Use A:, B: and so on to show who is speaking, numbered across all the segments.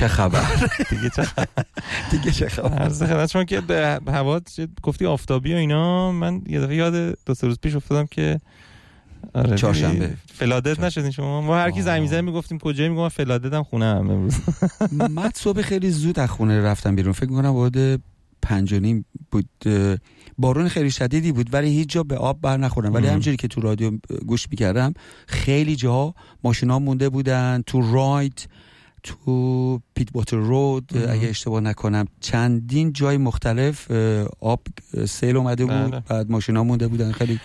A: چه خبر؟
B: دیگه چه خبر؟
A: دیگه چه خبر؟
B: عرض خدمت شما که به هوا گفتی آفتابی و اینا من یه دفعه یاد دو سه روز پیش افتادم که آره
A: چهارشنبه.
B: فلادت نشدین شما؟ ما هر کی زنگ می‌زنه می‌گفتیم کجایی؟ میگم فلادتم خونه هم امروز.
A: من صبح خیلی زود از خونه رفتم بیرون. فکر می‌کنم حدود پنج بود. بارون خیلی شدیدی بود ولی هیچ جا به آب بر نخوردم. ولی. همجوری که تو رادیو گوش می‌کردم خیلی جاها ماشینا مونده بودن. تو رایت تو پیت باتر رود
B: مم.
A: اگه اشتباه نکنم چندین جای مختلف آب سیل اومده بود
B: بله.
A: بعد ماشینا مونده بودن خیلی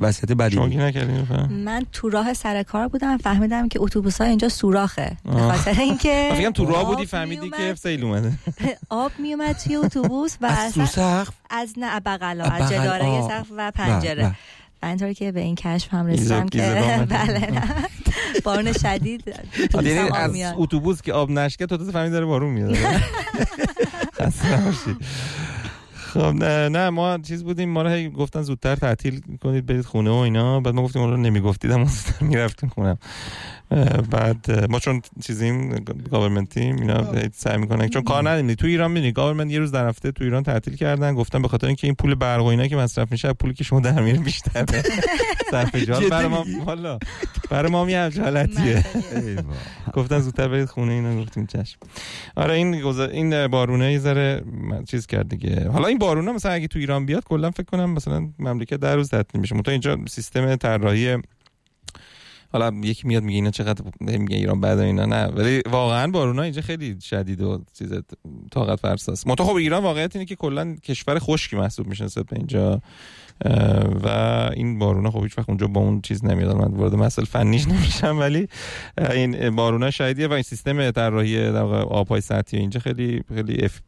A: وضعیت بدی
B: شما
A: بود؟
C: من تو راه سر کار بودم فهمیدم که اتوبوس ها اینجا سوراخه به. خاطر اینکه
B: فکرم تو راه بودی فهمیدی که سیل اومده
C: آب میومد توی اتوبوس و
A: از سقف
C: از نه بغلا
A: بغل،
C: از جداره. سقف و
A: بله،
C: پنجره
A: بله.
C: اینطوری که به این کشف هم رسیدم که. بله نه. بارون شدید
B: یعنی از اتوبوس که آب نشکه تو فهمیدی داره بارون میاد. خب نه نه ما چیز بودیم ما رو هی گفتن زودتر تعطیل کنید برید خونه و اینا. بعد ما گفتیم اون رو نمی‌گفتید اما زودتر می‌رفتیم خونه بعد ما چون چیزیم government یم اینا سعی می‌کنن. چون کار نداریم. تو ایران می‌دونی government یه روز در هفته تو ایران تعطیل کردن گفتن به خاطر اینکه این پول برق و اینا که مصرف میشه پولی که شما در میاره بیشتره. صرف جال
A: جدی
B: برای ما والا برای ما می همچه حالتیه. گفتن زودتر برید خونه اینا گفتیم چشم. آره این گذا... این بارونه یه ذره من- چیز کرد دیگه. حالا این بارونه مثلا اگه تو ایران بیاد کلا فکر کنم مثلا مملکت در روز تعطیل میشه. تو اینجا سیستم طراحی حالا یکی میاد میگه اینا چقدر میگه ایران بعد اینا. نه ولی واقعا بارونا اینجا خیلی شدید و چیز طاقت فرساست منتها خب ایران واقعیت اینه که کلا کشور خشکی محسوب میشه نسبت به اینجا. و این بارونا خب هیچ وقت اونجا با اون چیز نمیاد. من وارد مسئله فنیش نمیشم ولی این بارونا شدیدیه و این سیستم طراحی در آبهای سطحی اینجا خیلی خیلی اف...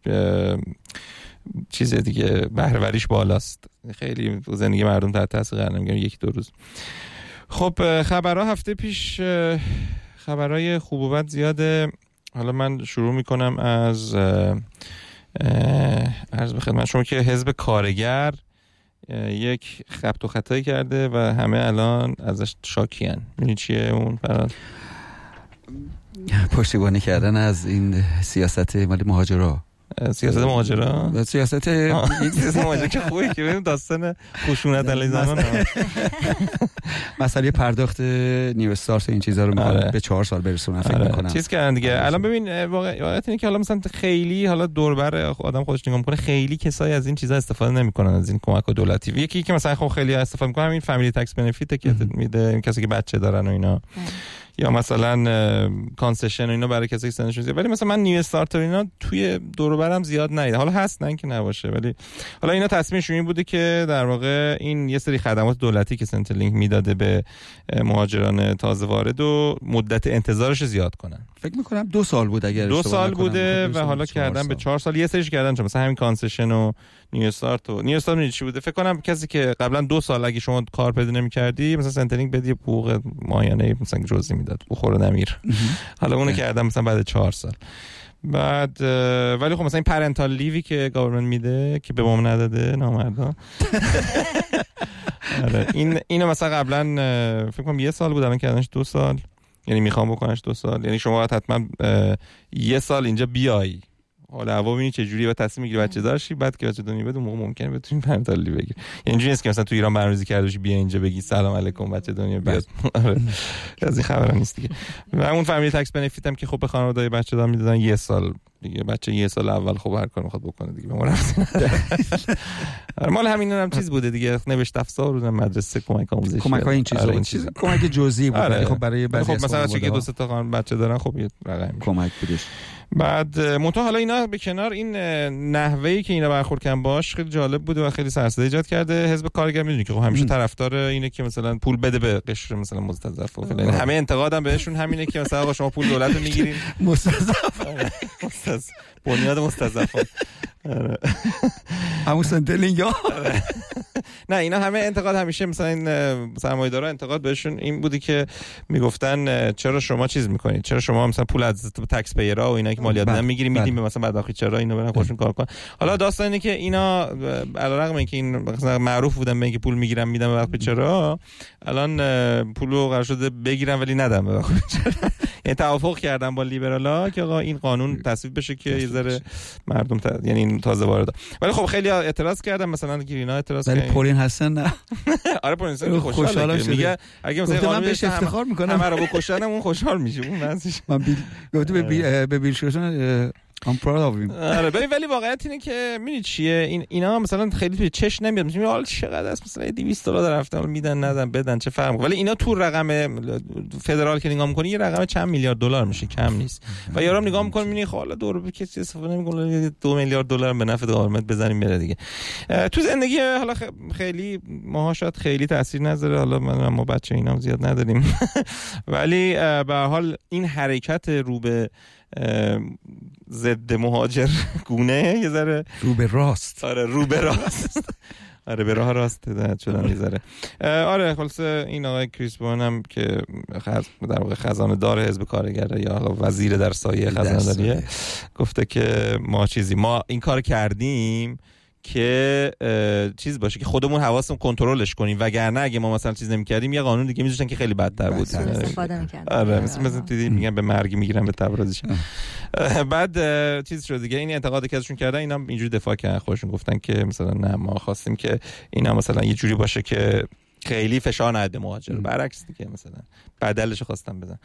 B: چیز دیگه بهرهوریش بالاست. خیلی زندگی مردم تحت تاثیر قرار نمی‌گیره. یک دو روز. خب خبرها هفته پیش خبرهای خوب و بد زیاده. حالا من شروع می‌کنم از عرض به خدمت شما که حزب کارگر یک خبت و خطایی کرده و همه الان ازش شاکیان می‌دونی چیه اون فراد؟
A: پشتیبانی کردن از این سیاست مال مهاجرا.
B: سیاست مهاجرا
A: سیاست
B: آه، سیاست مهاجرا که خوبه که ببینیم داستان خشونت علیه زنان.
A: مسئله. پرداخت نیو استارت این چیزا رو می‌خوان
B: آره.
A: به چهار سال برسونن فکر
B: آره،
A: می‌کنم.
B: چیز کردن دیگه.
A: آره.
B: الان ببین واقعیت اینه که حالا مثلا خیلی حالا دوربر آدم خودش نگاه می‌کنه خیلی کسایی از این چیزا استفاده نمی‌کنن از این کمک دولتی یکی که مثلا خب خیلی استفاده می‌کنن همین family tax benefit که. میده این کسی که بچه دارن و اینا. یا مثلا concession و اینا برای کسی که سنشون زیاد ولی مثلا من new starter اینا توی دور و برم زیاد ندیدم حالا هست نه اینکه نباشه ولی حالا اینا تصمیمشون این بوده که در واقع این یه سری خدمات دولتی که Centrelink می‌داده به مهاجران تازه وارد و مدت انتظارش زیاد کنن
A: فکر می‌کنم دو سال بود اگر
B: دو سال. بوده
A: دو
B: و حالا کردن به. چهار سال یه سریش کردن چون مثلا همین concession و Newstart و Newstart می‌دونی چی بوده؟ فکر کنم کسی که قبلا دو سال اگه شما کار پیدا نمی‌کردی مثلا Centrelink بدی حقوق ماهیانه مثلا جزئی می‌داد بخور نمیر. حالا اونو. کردم مثلا بعد چهار سال. بعد ولی خب مثلا این parental leave ی که government میده که به ما نداده نامردا. آره. این اینو مثلا قبلا فکر کنم یه سال بود الان کردنش دو سال. یعنی می‌خوام بکنش دو سال. یعنی شما باید حتما یه سال اینجا بیای. حالا هوا ببینی چه جوری و تصمیم می‌گیری بچه داشتی بعد که بچه دنیا بده موقع ممکنه بتونی پرنتال لیو بگیری. یعنی اینجوری نیست که مثلا تو ایران برنامه‌ریزی کرده باشی بیا اینجا بگی سلام علیکم بچه دنیا بیاد. از این خبرا نیست دیگه. و اون فامیلی تکس بنفیت هم که خب به خانواده بچه دار می‌دادن یه سال دیگه. بچه یه سال اول خب هر کار می‌خواد بکنه دیگه. به ما. آره، مال همین هم چیز بوده دیگه. نوشت افزار بودن مدرسه کمک آموزشی.
A: کمک های این چیزا.
B: آره،
A: این چیز کمک جزئی بود.
B: آره.
A: خب برای
B: ولی
A: بعضی
B: خب مثلا که دو سه تا بچه دارن خب یه رقم.
A: کمک بودش.
B: بعد منتها حالا اینا به کنار این اه، نحوهی که اینا برخورد کردن باش خیلی جالب بوده و خیلی سرسده ایجاد کرده. حزب کارگر می‌دونی که خب همیشه. طرفدار اینه که مثلا پول بده به قشر مثلا مستضعف و فلان. همه انتقادم بهشون همینه که مثلا آقا شما پول دولت رو می‌گیرین.
A: مستضعف.
B: مستض- بنیاد مستضعفان. آره.
A: همون سنترلینگ ها؟
B: نه اینا همه انتقاد همیشه مثلا این سرمایه‌دارا انتقاد بهشون این بودی که می‌گفتن چرا شما چیز می‌کنید؟ چرا شما مثلا پول از تکس پیرا و اینا که مالیات
A: بله،
B: میدن می‌گیریم
A: بله.
B: میدیم به مثلا بداخی چرا اینو برن خودشون کار کنن؟ حالا داستان اینه که اینا اه، علیرغم اینکه این مثلا معروف بودن به اینکه پول می‌گیرن میدن به چرا الان پولو قرار شده بگیرن ولی ندن به چرا. توافق کردن با لیبرالا که آقا این قانون تصویب بشه که یه ذره مردم ت... یعنی تازه وارد. ولی خب خیلی اعتراض کردن مثلا گرینا اعتراض
A: ولی پولین هستن نه.
B: آره پولین هستن خوشحال میگه اگه مثلا
A: قانون بهش افتخار می‌کنم.
B: همه رو بکشن اون خوشحال میشه اون
A: من گفت به بیل I'm proud of him.
B: آره ببین ولی واقعیت اینه که می‌دونی چیه؟ این اینا مثلا خیلی توی چش نمیاد. میگه حالا چقدر است مثلا 200 دلار رفتن میدن ندن بدن چه فرق ولی اینا تو رقم فدرال که نگاه می‌کنی یه رقم چند میلیارد دلار میشه کم نیست. و یارم نگاه می‌کنه می‌بینی خب حالا دور کسی استفاده نمی‌کنه دو میلیارد دلار به نفع دارمت بزنیم بره دیگه. تو زندگی حالا خیلی ماها شاید خیلی تاثیر نذاره. حالا من ما بچه اینا زیاد نداریم. ولی به حال این حرکت رو به ضد مهاجر گونه یه ذره.
A: رو به راست.
B: آره رو به راست. آره به راه راست داد شدن یه ذره. آره خلاص این آقای کریس هم که خز... در واقع خزانه دار حزب کارگره یا حالا وزیر در سایه خزانه داریه گفته که ما چیزی ما این کار کردیم که چیز باشه که خودمون حواسمون کنترلش کنیم. وگرنه اگه ما مثلا چیز نمی‌کردیم یه قانون دیگه میذاشتن که خیلی بدتر بود.
C: استفاده
B: آره مثلا مثلا دیدی میگن به مرگ می‌گیرن به تبرازش بعد چیز شد دیگه این انتقادی که ازشون کردن اینا اینجوری دفاع کردن خودشون گفتن که مثلا نه ما خواستیم که اینا مثلا یه جوری باشه که خیلی فشار نده مهاجر برعکس دیگه مثلا بدلش خواستم بزن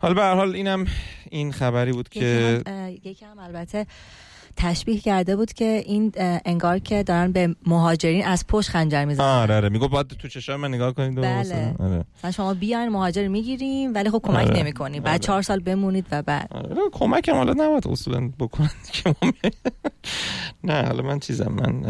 B: حالا به هر حال اینم این خبری بود که
C: یکم البته تشبیه کرده بود که این انگار که دارن به مهاجرین از پشت خنجر می‌زنن.
B: آره آره. میگه باید تو چشام من نگاه کنید
C: بله. آره. شما بیاین مهاجر می‌گیریم ولی خب کمک آره. نمی‌کنی. بعد آره. چهار سال بمونید و بعد.
B: آره. کمک هم حالا نباید اصولا بکنن نه حالا من چیزم من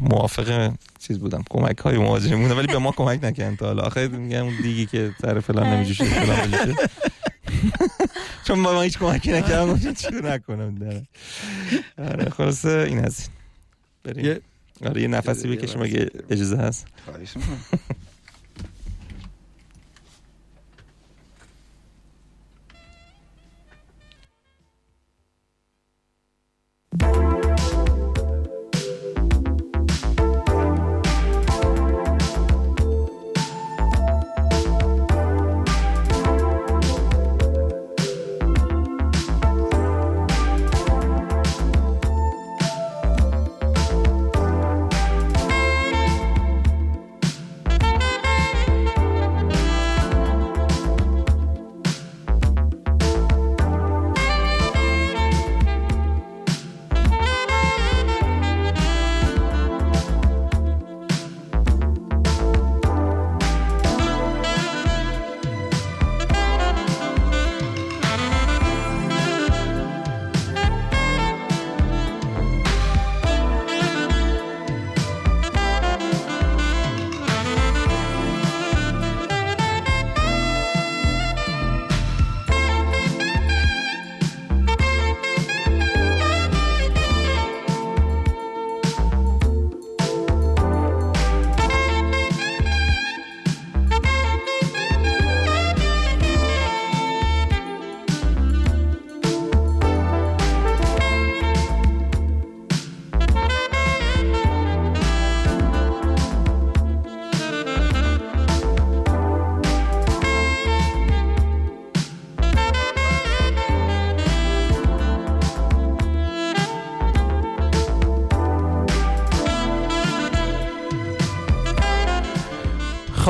B: موافق چیز بودم. کمک های مهاجرین بودم ولی به ما کمک نکردن تا حالا. آخه میگم اون دیگی که سر فلان نمیجوشه فلان چون با ما هیچ کمکی نکردم گفتم چی نکنم آره خلاصه این هست بریم. آره یه نفسی بکشیم اگه اجازه هست.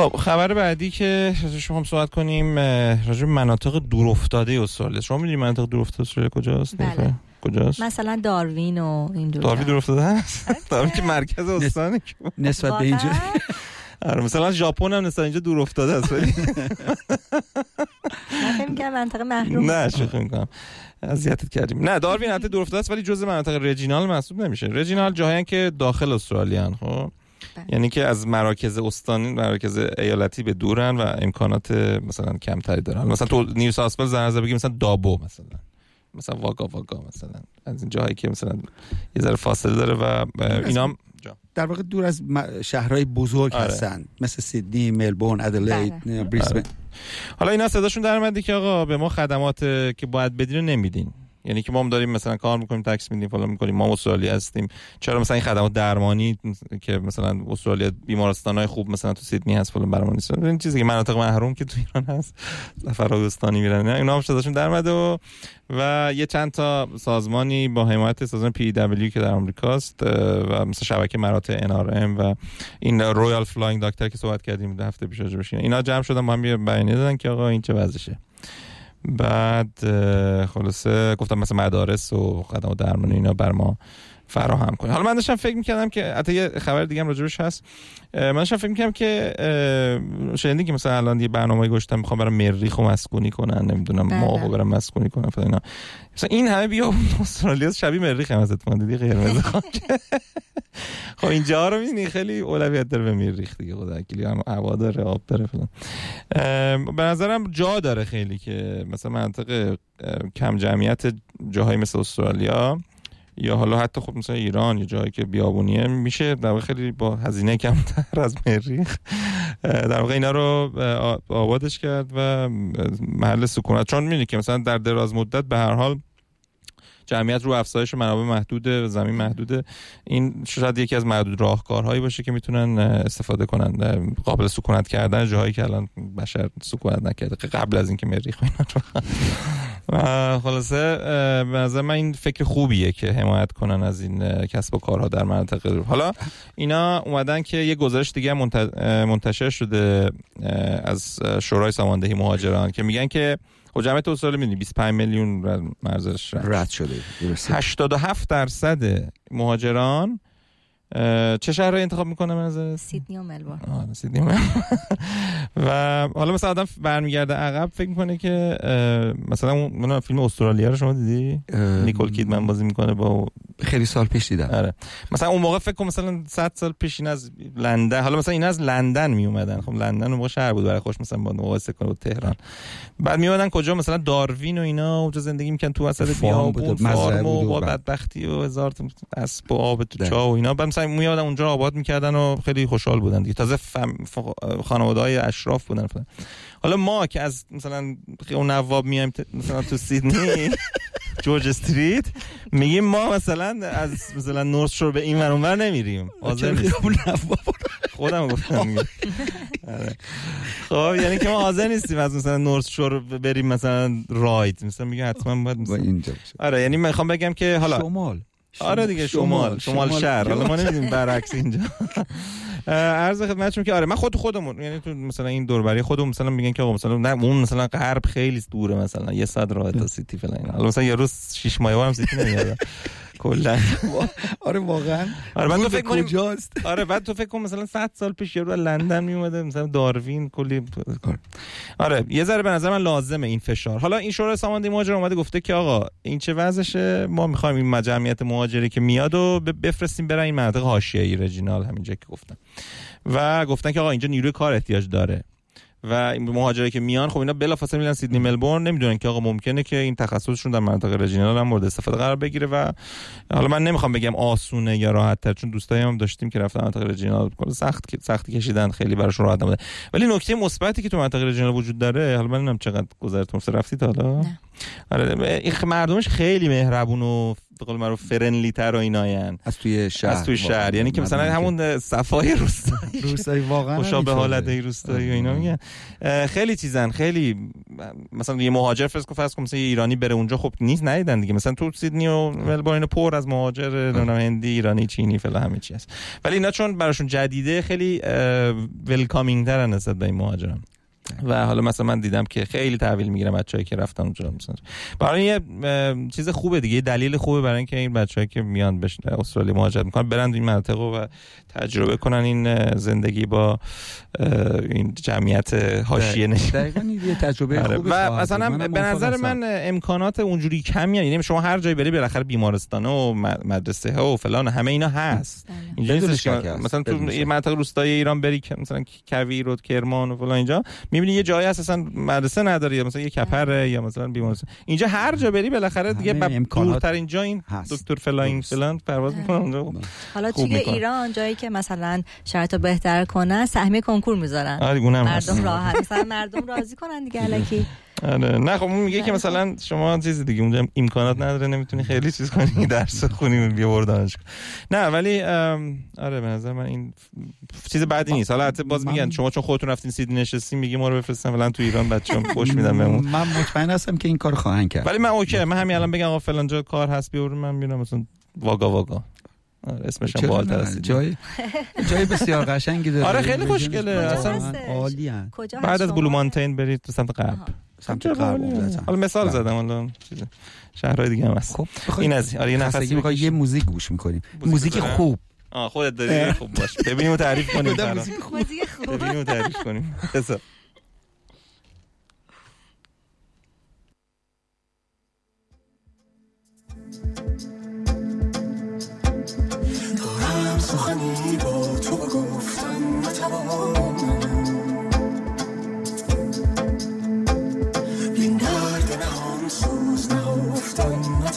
B: خب خبر بعدی که شما هم صحبت کنیم راجع مناطق دور افتاده استرالیا. شما می‌دونید مناطق دور افتاده استرالیا کجاست؟
C: بله.
B: کجاست؟
C: مثلا داروین و این دور
B: داروین دور افتاده است داروین که مرکز استانه
A: نسبت به اینجا.
B: آره مثلا ژاپن هم نسبت اینجا دور افتاده است. ولی
C: من منطقه محروم.
B: نه شوخی می‌کنم. اذیتت کردیم. نه داروین حتی دور افتاده است ولی جزء مناطق رجینال محسوب نمیشه. رجینال جاهایی که داخل استرالیا خب؟ بله. یعنی که از مراکز استانی مراکز ایالتی به دورن و امکانات مثلا کمتری دارن. مثلا تو نیو ساوث ولز بگیم مثلا دابو مثلا. مثلا واگا واگا مثلا. از این جاهایی که مثلا یه ذره فاصله داره و اینا
A: در واقع دور از شهرهای بزرگ آره. هستن. مثل سیدنی، ملبورن، ادلید، بریسبن
B: حالا اینا صداشون در که آقا به ما خدمات که باید بدین نمیدین. یعنی که ما داریم مثلا کار می‌کنیم تکس میدیم فلان می‌کنیم ما استرالیا هستیم. چرا مثلا این خدمات درمانی که مثلا استرالیا بیمارستان های خوب مثلا تو سیدنی هست فلان برام نیست. این چیزی که مناطق محروم که تو ایران هست فرادستانی میرن. اینا هم شداشون در و و یه چند تا سازمانی با حمایت سازمان پی دبلیو که در آمریکاست و مثل شبکه مراتع ان و این رویال فلاینگ دکتر که صحبت کردیم هفته پیش اینا جمع شدن با هم یه بیانیه دادن که آقا این چه وضعشه. بعد خلاصه گفتم مثلا مدارس و خدمات درمانی اینا بر ما فراهم کنه. حالا من داشتم فکر می‌کردم که حتی یه خبر دیگه هم راجبش هست. من داشتم فکر می‌کردم که شنیدین که مثلا الان یه برنامه گوشتم می‌خوام برای مریخ و مسکونی کنن نمی‌دونم
C: بله.
B: ما برای مسکونی کنن فلان اینا. مثلا این همه بیا استرالیا شبیه مریخ هم ازت دیدی قرمز؟ خب اینجا رو می‌بینی خیلی اولویت داره به مریخ دیگه خدا اکیلی هم هوا داره آب داره فلان. به نظرم جا داره خیلی که مثلا منطقه کم جمعیت جاهای مثل استرالیا یا حالا حتی خب مثلا ایران یا جایی که بیابونیه میشه در خیلی با هزینه کمتر از مریخ در واقع اینا رو آبادش کرد و محل سکونت. چون می‌دونی که مثلا در دراز مدت به هر حال جمعیت رو افزایش منابع محدوده زمین محدوده. این شاید یکی از محدود راهکارهایی باشه که می‌تونن استفاده کنن قابل سکونت کردن جاهایی که الان بشر سکونت نکرده قبل از اینکه مریخ و خلاصه به نظر من این فکر خوبیه که حمایت کنن از این کسب و کارها در منطقه حالا اینا اومدن که یه گزارش دیگه منتشر شده از شورای ساماندهی مهاجران که میگن که خب جمعیت استرالیا می‌دونی 25 میلیون مرزش
A: رد شده
B: 87 درصد مهاجران چه شهر رو انتخاب می‌کنه من
C: سیدنی و ملبورن.
B: آره سیدنی و و حالا مثلا آدم برمیگرده عقب فکر می‌کنه که مثلا اون فیلم استرالیا رو شما دیدی؟ نیکول کیدمن بازی می‌کنه با
A: خیلی سال پیش دیدم.
B: آره. مثلا اون موقع فکر کنم مثلا 100 سال پیش این از لندن حالا مثلا این از لندن می اومدن خب لندن اون موقع شهر بود برای خوش مثلا با مقایسه کنه با تهران. بعد می اومدن کجا؟ مثلا داروین و اینا اونجا زندگی می‌کنن تو وسط بیابون فارم و با بدبختی و هزار اسب و آب تو چاه و اینا. بعد مثلا می اومدن اونجا آباد می‌کردن و خیلی خوشحال بودن دیگه. تازه خانواده های اشراف بودن. حالا ما که از مثلا اون نواب میایم مثلا تو سیدنی جورج استریت میگیم ما مثلا از مثلا نورث شور به این ور نمیریم. حاضر خودم گفتم آره. خب یعنی که ما حاضر نیستیم از مثلا نورث شور بریم مثلا راید مثلا میگه حتما باید مثلا
A: اینجا
B: آره یعنی می‌خوام بگم که حالا
A: شمال.
B: آره دیگه شمال. شمال, شمال شهر. حالا ما نمی‌دونیم برعکس اینجا. عرض خدمتتون که آره من خود خودمون یعنی تو مثلا این دوربری خودمون مثلا میگن که آقا مثلا نه اون مثلا غرب خیلی دوره مثلا یه صد راه تا سیتی فلان حالا مثلا یه روز شش ماه هم سیتی نمیاد کلا.
A: آره واقعا.
B: آره بعد تو فکر کجاست؟ آره بعد تو فکر کن مثلا 100 سال پیش یه رو لندن می اومده مثلا داروین کلی آره یه ذره به نظر من لازمه این فشار. حالا این شورای ساماندهی مهاجر اومده گفته که آقا این چه وضعشه؟ ما می‌خوایم این جمعیت مهاجری که میاد و بفرستیم برای این مناطق حاشیه‌ای رجینال همینجا که گفتم. و گفتن که آقا اینجا نیروی کار احتیاج داره. و این مهاجری که میان خب اینا بلافاصله میرن سیدنی ملبورن نمی‌دونن که آقا ممکنه که این تخصصشون در منطقه رجینال هم مورد استفاده قرار بگیره و حالا من نمی‌خوام بگم آسونه یا راحت تر چون دوستایی هم داشتیم که رفتن منطقه رجینال سخت سختی کشیدن خیلی براشون راحت نبوده ولی نکته مثبتی که تو منطقه رجینال وجود داره حالا من نمی‌دونم چقدر گذرتون رفتید حالا نه. آره مردمش خیلی مهربون و به قول معروف فرنلی تر و ایناین
A: از توی شهر
B: از توی شهر. یعنی که مثلا همون صفای روستایی.
A: روستایی واقعا
B: خوشا حالت روستایی و اینا میگن. خیلی چیزن. خیلی مثلا یه مهاجر فرض کن فرض کن مثلا یه ایرانی بره اونجا خب نیست ندیدن دیگه. مثلا تو سیدنی و ملبورن پر از مهاجر نمی‌دونم هندی ایرانی چینی فلان همه چی هست. ولی اینا چون براشون جدیده خیلی ولکامینگ ترن نسبت به این مهاجران. و حالا مثلا من دیدم که خیلی تحویل می‌گیرم بچه‌ای که رفتن اونجا. مثلا برای یه چیز خوبه دیگه دلیل خوبه برای اینکه این بچه‌ای که میان به استرالیا مهاجرت می‌کنن برن این مناطق و تجربه کنن این زندگی با این جمعیت حاشیه
A: دقیقاً. یه تجربه آره. خوبه
B: و مثلا به نظر من امکانات اونجوری کمی یعنی شما هر جایی بری بالاخره بیمارستان و مدرسه ها و فلان همه اینا هست.
A: بله.
B: اینجا مثلا تو مناطق روستایی ایران بری مثلا کویر و کرمان و فلان اینجا می‌بینی یه جایی هست اصلا مدرسه نداره یا مثلا یه کپره یا مثلا بیمارستان. اینجا هر جا بری بالاخره دیگه دورتر اینجا این دکتر flying فلان پرواز می‌کنه اونجا.
C: حالا توی ایران جایی که مثلا شرط بهتر کنن سهمیه کنکور می‌ذارن.
B: آره
C: مردم راحت. مثلا مردم راضی کنن دیگه الکی. آره. نه خب اون میگه که مثلا شما چیزی دیگه اونجا امکانات نداره نمی‌تونی خیلی چیز کنی درس خونی بیا برو دانشگاه. نه ولی آره به نظر من این چیز بعدی نیست. حالا حتی باز میگن شما چون خودتون رفتین سیدنی نشستین میگی ما رو بفرستن فلان تو ایران بچه‌ام خوش میدم بهمون.
A: من مطمئن هستم که این کار خواهند کرد.
C: ولی من اوکی من همین الان بگم آقا فلان جا کار هست بیا من میرم مثلا واگا واگا. آره اسمش هم بالتر است
A: جای جای بسیار قشنگی داره.
C: آره خیلی خوشگله. اصلا
A: عالی
C: بعد از بلو مانتین برید تو سمت غرب
A: سمت غرب
C: حالا مثال بله. زدم حالا چیز شهرهای دیگه هم هست.
A: خب
C: این از آره یه نفسی
A: می‌خوای یه موزیک گوش می‌کنیم. موزیک خوب.
C: آه خودت داری؟ خوب باش. ببینیم و تعریف کنیم
B: موزیک خوب.
C: ببینیم و تعریف کنیم. سخنی با تو گفتن نتوانم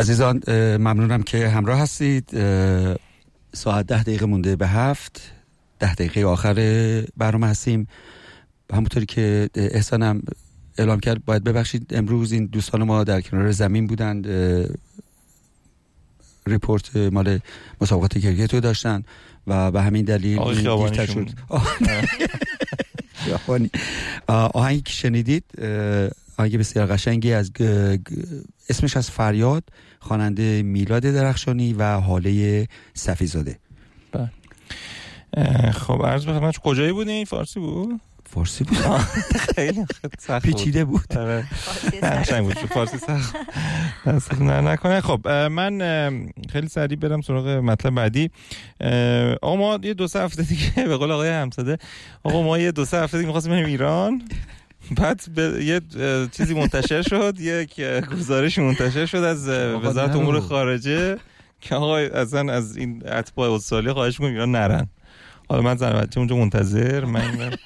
A: عزیزان ممنونم که همراه هستید. ساعت ده دقیقه مونده به هفت. ده دقیقه آخر برنامه هستیم. همونطوری که احسانم اعلام کرد باید ببخشید امروز این دوستان ما در کنار زمین بودند. ریپورت مال مسابقات کرکت رو داشتن و به همین دلیل
C: شد.
A: آهنگی که شنیدید آهنگ بسیار قشنگی از اسمش از فریاد خواننده میلاد درخشانی و حاله صفیزاده.
C: بله. خب عرض به کجایی بودین فارسی بود؟
A: فارسی بود.
B: خیلی سخت
A: پیچیده بود.
B: آره. قشنگ بود. فارسی سخت. دست نه نکنه. خب من خیلی سریع برم سراغ مطلب بعدی. آقا ما یه دو سه هفته دیگه به قول آقای همساده آقا ما یه دو سه هفته دیگه می‌خواستیم بریم ایران. بعد یه چیزی منتشر شد یک گزارش منتشر شد از وزارت امور خارجه که آقا اصلا از این اتباع استرالیا خواهش می‌کنم ایران نرن. حالا من زن بچه اونجا منتظر من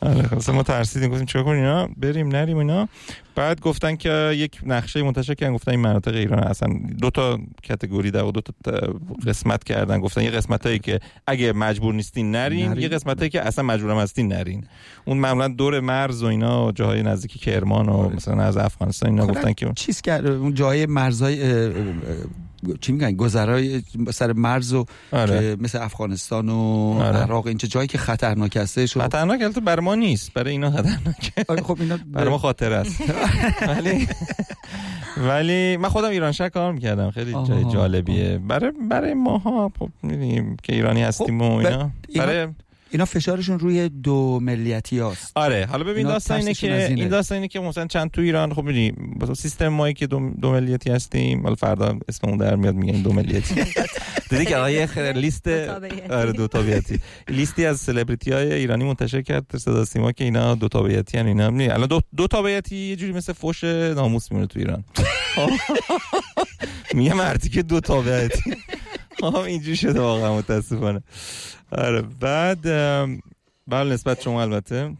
B: آره ما ترسیدیم گفتیم چیکار کنیم اینا بریم نریم اینا بعد گفتن که یک نقشه منتشر کردن گفتن این مناطق ایران اصلا دو تا کاتگوری در دو تا قسمت کردن گفتن یه قسمتایی که اگه مجبور نیستین نرین, نرین. یه قسمتایی که اصلا مجبورم هستین نرین اون معمولا دور مرز و اینا جاهای نزدیک کرمان و آره. مثلا از افغانستان اینا گفتن که
A: چیز کرد اون جای مرزای چی میگن گذرای سر مرز و آره. مثل افغانستان و آره. عراق اینجا جایی که خطرناک هسته شو
B: خطرناک البته برای ما نیست برای اینا خطرناکه.
A: آره خب اینا
B: برای ما خاطر است. ولی ولی من خودم ایران شهر کار می‌کردم. خیلی جای جالبیه. برای برای ماها خب می‌دونیم که ایرانی هستیم و خب، اینا. برای
A: اینا فشارشون روی دو ملیتی هاست.
B: آره حالا ببین داستان اینه که این داستان اینه که مثلا چند تو ایران خب می‌دونی سیستم مایی که دو, دو ملیتی هستیم حالا فردا اسم اون در میاد میگن دو ملیتی. دیدی که آقای لیست آره دو تابعیتی. لیستی از سلبریتی های ایرانی منتشر کرد صدا سیما که اینا دو تابعیتی ان اینا الان دو, دو تابعیتی یه جوری مثل فوش ناموس میمونه تو ایران. میگه مردی که دو تابعیتی. خب اینجوری شده واقعا متاسفانه. آره بعد بله نسبت شما البته.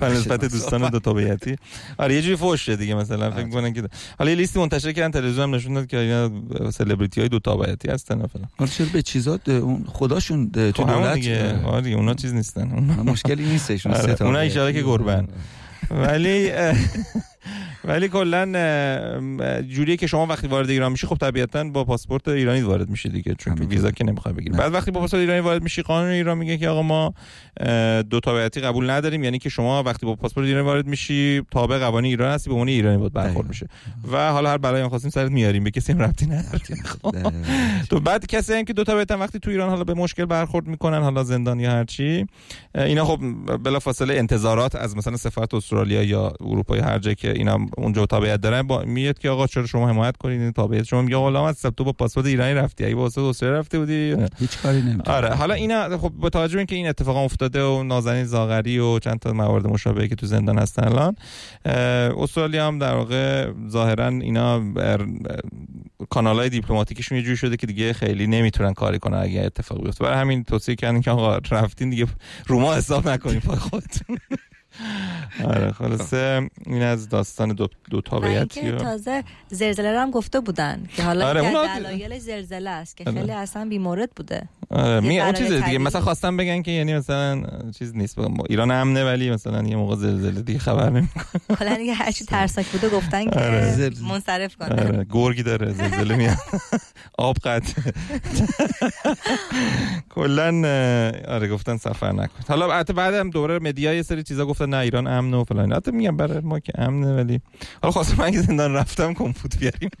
B: بله نسبت دوستان دو تابعیتی آره یه جوری فوش دیگه مثلا فکر کنن که حالا یه لیستی منتشر کردن تلویزیون هم نشون داد که اینا سلبریتی های دو تابعیتی هستن مثلا
A: آره چرا به چیزا اون خودشون تو خب دولت؟
B: دیگه. آره. دیگه اونا چیز نیستن.
A: مشکلی نیستش
B: آره. اونا ان که گربن ولی ولی کلا جوریه که شما وقتی وارد ایران میشی خب طبیعتا با پاسپورت ایرانی وارد میشی دیگه چون ویزا که نمی‌خوای بگیری. بعد وقتی با پاسپورت ایرانی وارد میشی قانون ایران میگه که آقا ما دو تابعیتی قبول نداریم. یعنی که شما وقتی با پاسپورت ایرانی وارد میشی تابع قوانین ایران هستی به عنوان ایرانی بود برخورد میشه. و حالا هر بلایی خواستیم سرت میاریم به کسی هم ربطی نداره. تو بعد کسی هم که دو تابعیت وقتی تو ایران حالا به مشکل برخورد می‌کنن حالا زندان یا هر چی اینا خب بلافاصله انتظارات از مثلا سفارت استرالیا یا اروپا یا هر جایی که اینا اونجا تابعیت دارن با میاد که آقا چرا شما حمایت کنید؟ این تابعیت شما میگه غلام هستم تو با پاسپورت ایرانی رفتی اگه با پاسپورت رفته بودی.
A: هیچ کاری نمی‌کنه
B: آره حالا اینا خب با توجه به اینکه این اتفاق افتاده و نازنین زاغری و چند تا موارد مشابهی که تو زندان هستن الان استرالیا هم در واقع ظاهرا اینا کانال های دیپلماتیکشون یه جوری شده که دیگه خیلی نمی‌تونن کاری کنن اگه اتفاقی بیفته. برای همین توصیه کردن که آقا رفتین دیگه روما حساب نکنید خودتون. آره خلاصه این از داستان دو, دو تابعیتی
C: تازه زلزله هم گفته بودن که حالا آره دلایل زلزله است که خیلی آره. اصلا بیمورد بوده.
B: آره می اون چیز دیگه مثلا خواستم بگن که یعنی مثلا چیز نیست ایران امنه ولی مثلا یه موقع زلزله دیگه خبر نمی‌کنه
C: کلا دیگه هر چی ترسناک بوده گفتن که آره. منصرف کنه.
B: آره. گرگی داره زلزله میاد. آب قطع. کلا آره گفتن سفر نکن حالا حتی بعدم دوباره مدیا یه سری چیزا گفتن نه ایران امنه و فلان. حتی میگم برای ما که امنه ولی حالا خواستم من زندان رفتم کمپوت بیاریم.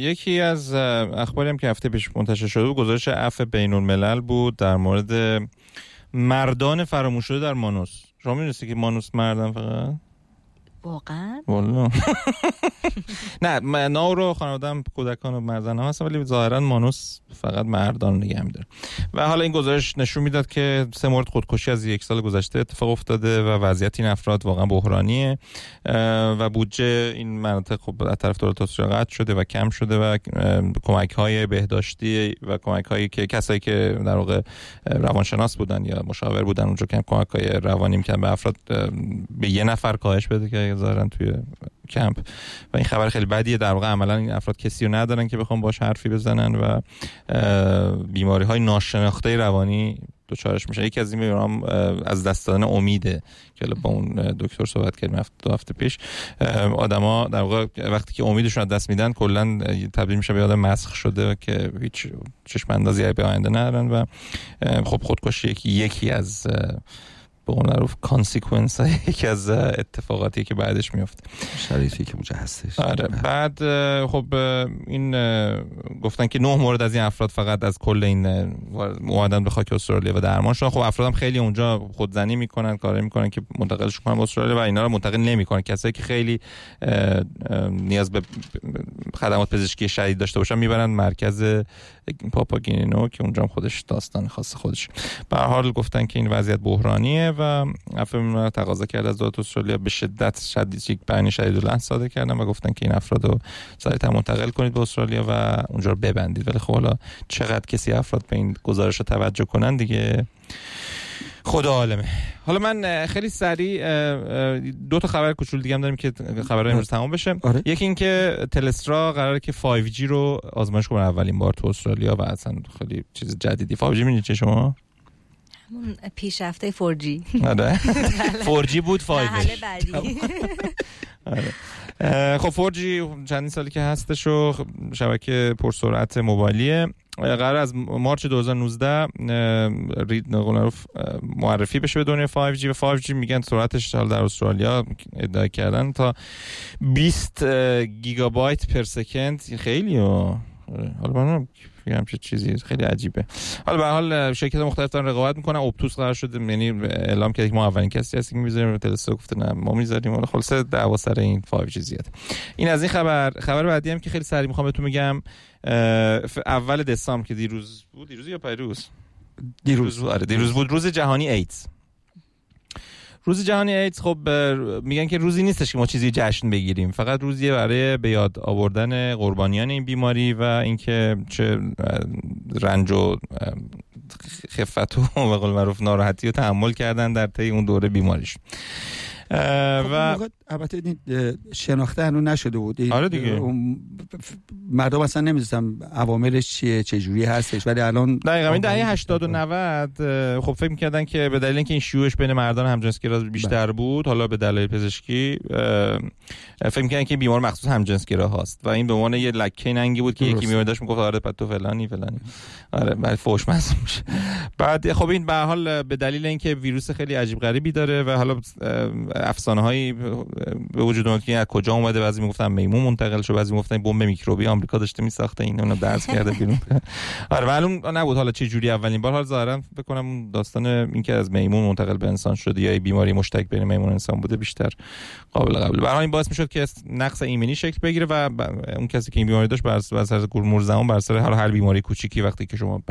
B: یکی از اخباری هم که هفته پیش منتشر شده بود گزارش عفو بین الملل بود در مورد مردان فراموش شده در مانوس. شما می‌دونستی که مانوس مردن فقط؟
C: واقعا؟
B: والا. نه من رو خانوادم کودکان و مردان هم هست ولی ظاهرا مانوس فقط مردان نگه میداره و حالا این گزارش نشون می‌داد که سه مورد خودکشی از یک سال گذشته اتفاق افتاده و وضعیت این افراد واقعا بحرانیه. و بودجه این مناطق خب از طرف دولت استرالیا قطع شده و کم شده و کمک های بهداشتی و کمک هایی که کسایی که در واقع روانشناس بودن یا مشاور بودن اونجا کم کمک های روانی می‌کنن به افراد به یه نفر کاهش بده که ظاهرا توی کمپ. و این خبر خیلی بدیه. در واقع عملا این افراد کسی رو ندارن که بخوام باش حرفی بزنن و بیماری های ناشناخته روانی دوچارش میشن یکی از این بیماران از دست دادن امیده که با اون دکتر صحبت کردیم دو هفته پیش. آدما در واقع وقتی که امیدشون از دست میدن کلا تبدیل میشه به آدم مسخ شده که هیچ چشم اندازی به آینده ندارن و خب خودکشی یکی یکی از به اون معروف کانسیکونس یکی از اتفاقاتی که بعدش میفته
A: شرایطی که اونجا هستش.
B: آره بعد خب این گفتن که نه مورد از این افراد فقط از کل این اومدن به خاک استرالیا و درمان شدن. خب افرادم خیلی اونجا خودزنی می‌کنن کار می‌کنن که منتقلش کنن به استرالیا و اینا رو منتقل نمی‌کنن. کسایی که خیلی نیاز به خدمات پزشکی شدید داشته باشن می‌برن مرکز پاپاگینینو که اونجا هم خودش داستان خاص خودش به حال گفتن که این وضعیت بحرانیه و عفو تقاضا کرد از دولت استرالیا. به شدت شدید یک بیان شدید و صادر کردن و گفتن که این افراد رو سریعتر منتقل کنید به استرالیا و اونجا رو ببندید. ولی خب حالا چقدر کسی افراد به این گزارش رو توجه کنن دیگه خدا عالمه. حالا من خیلی سریع دو تا خبر کوچولو دیگه هم داریم که خبر امروز تمام بشه.
A: آره.
B: یکی اینکه تلسترا قراره که 5G رو آزمایش کنه اولین بار تو استرالیا و اصلا خیلی چیز جدیدی. 5G می‌دونید چه شما؟
C: همون پیشرفته 4G
B: آره. 4G بود 5G
C: بعدی.
B: خب 4G چندین سالی که هستش و شبکه پرسرعت موبایلیه. قرار از مارچ 2019 معرفی بشه به دنیای 5G و 5G میگن سرعتش حال در استرالیا ادعا کردن تا 20 گیگابایت پر سکند. خیلی و حالا من همچه چیزی خیلی عجیبه. حالا به حال شرکت مختلف دارن رقابت می‌کنن. اپتوس قرار شده یعنی اعلام کرد که ما اولین کسی هستیم که می‌ذاریم تلسکوپ. گفته نه ما می‌ذاریم. ولی خلاص دعوا سر این 5G زیاد این از این خبر. خبر بعدی هم که خیلی سریع می‌خوام بهتون میگم اول دسامبر که دیروز بود. دیروز یا پیروز؟
A: دیروز
B: بود. آره دیروز بود. روز جهانی ایدز. روز جهانی ایدز خب میگن که روزی نیستش که ما چیزی جشن بگیریم. فقط روزیه برای به یاد آوردن قربانیان این بیماری و اینکه چه رنج و خفت و به قول معروف ناراحتی رو تحمل کردن در طی اون دوره بیماریش.
A: و البته شناخته هنوز نشده بود.
B: آره دیگه.
A: مردم اصلا نمی‌دونستم عواملش چیه چه جوری هستش. ولی الان
B: دقیقاً این دهه 80 و 90 خب فکر می‌کردن که به دلیل اینکه این شیوعش بین مردان همجنسگرا بیشتر بود حالا به دلایل پزشکی فکر می‌کردن که بیمار مخصوص همجنسگرا هست و این به عنوان یه لکه ننگی بود که یکی میاد داشت می‌گفت آره تو فلانی فلانی. آره بعد فوش میشه. بعد خب این به حال به دلیل اینکه ویروس خیلی عجیب غریبی داره و حالا افسانه هایی به وجود اومد که از کجا اومده؟ بعضی می‌گفتن میمون منتقل شده بعضی می‌گفتن بمب میکروبی آمریکا داشته میساخته این اونو درس کرده بیرون. آره معلوم نبود حالا چه جوری اولین بار. حال ظاهرا فکر کنم داستان اینکه از میمون منتقل به انسان شده یا بیماری مشترک بین میمون انسان بوده بیشتر قابل قبول. برای این باعث می‌شد که نقص ایمنی شکل بگیره و اون کسی که این بیماری داشت بر اساس گرمور زمان بر سر هر بیماری کوچیکی وقتی که شما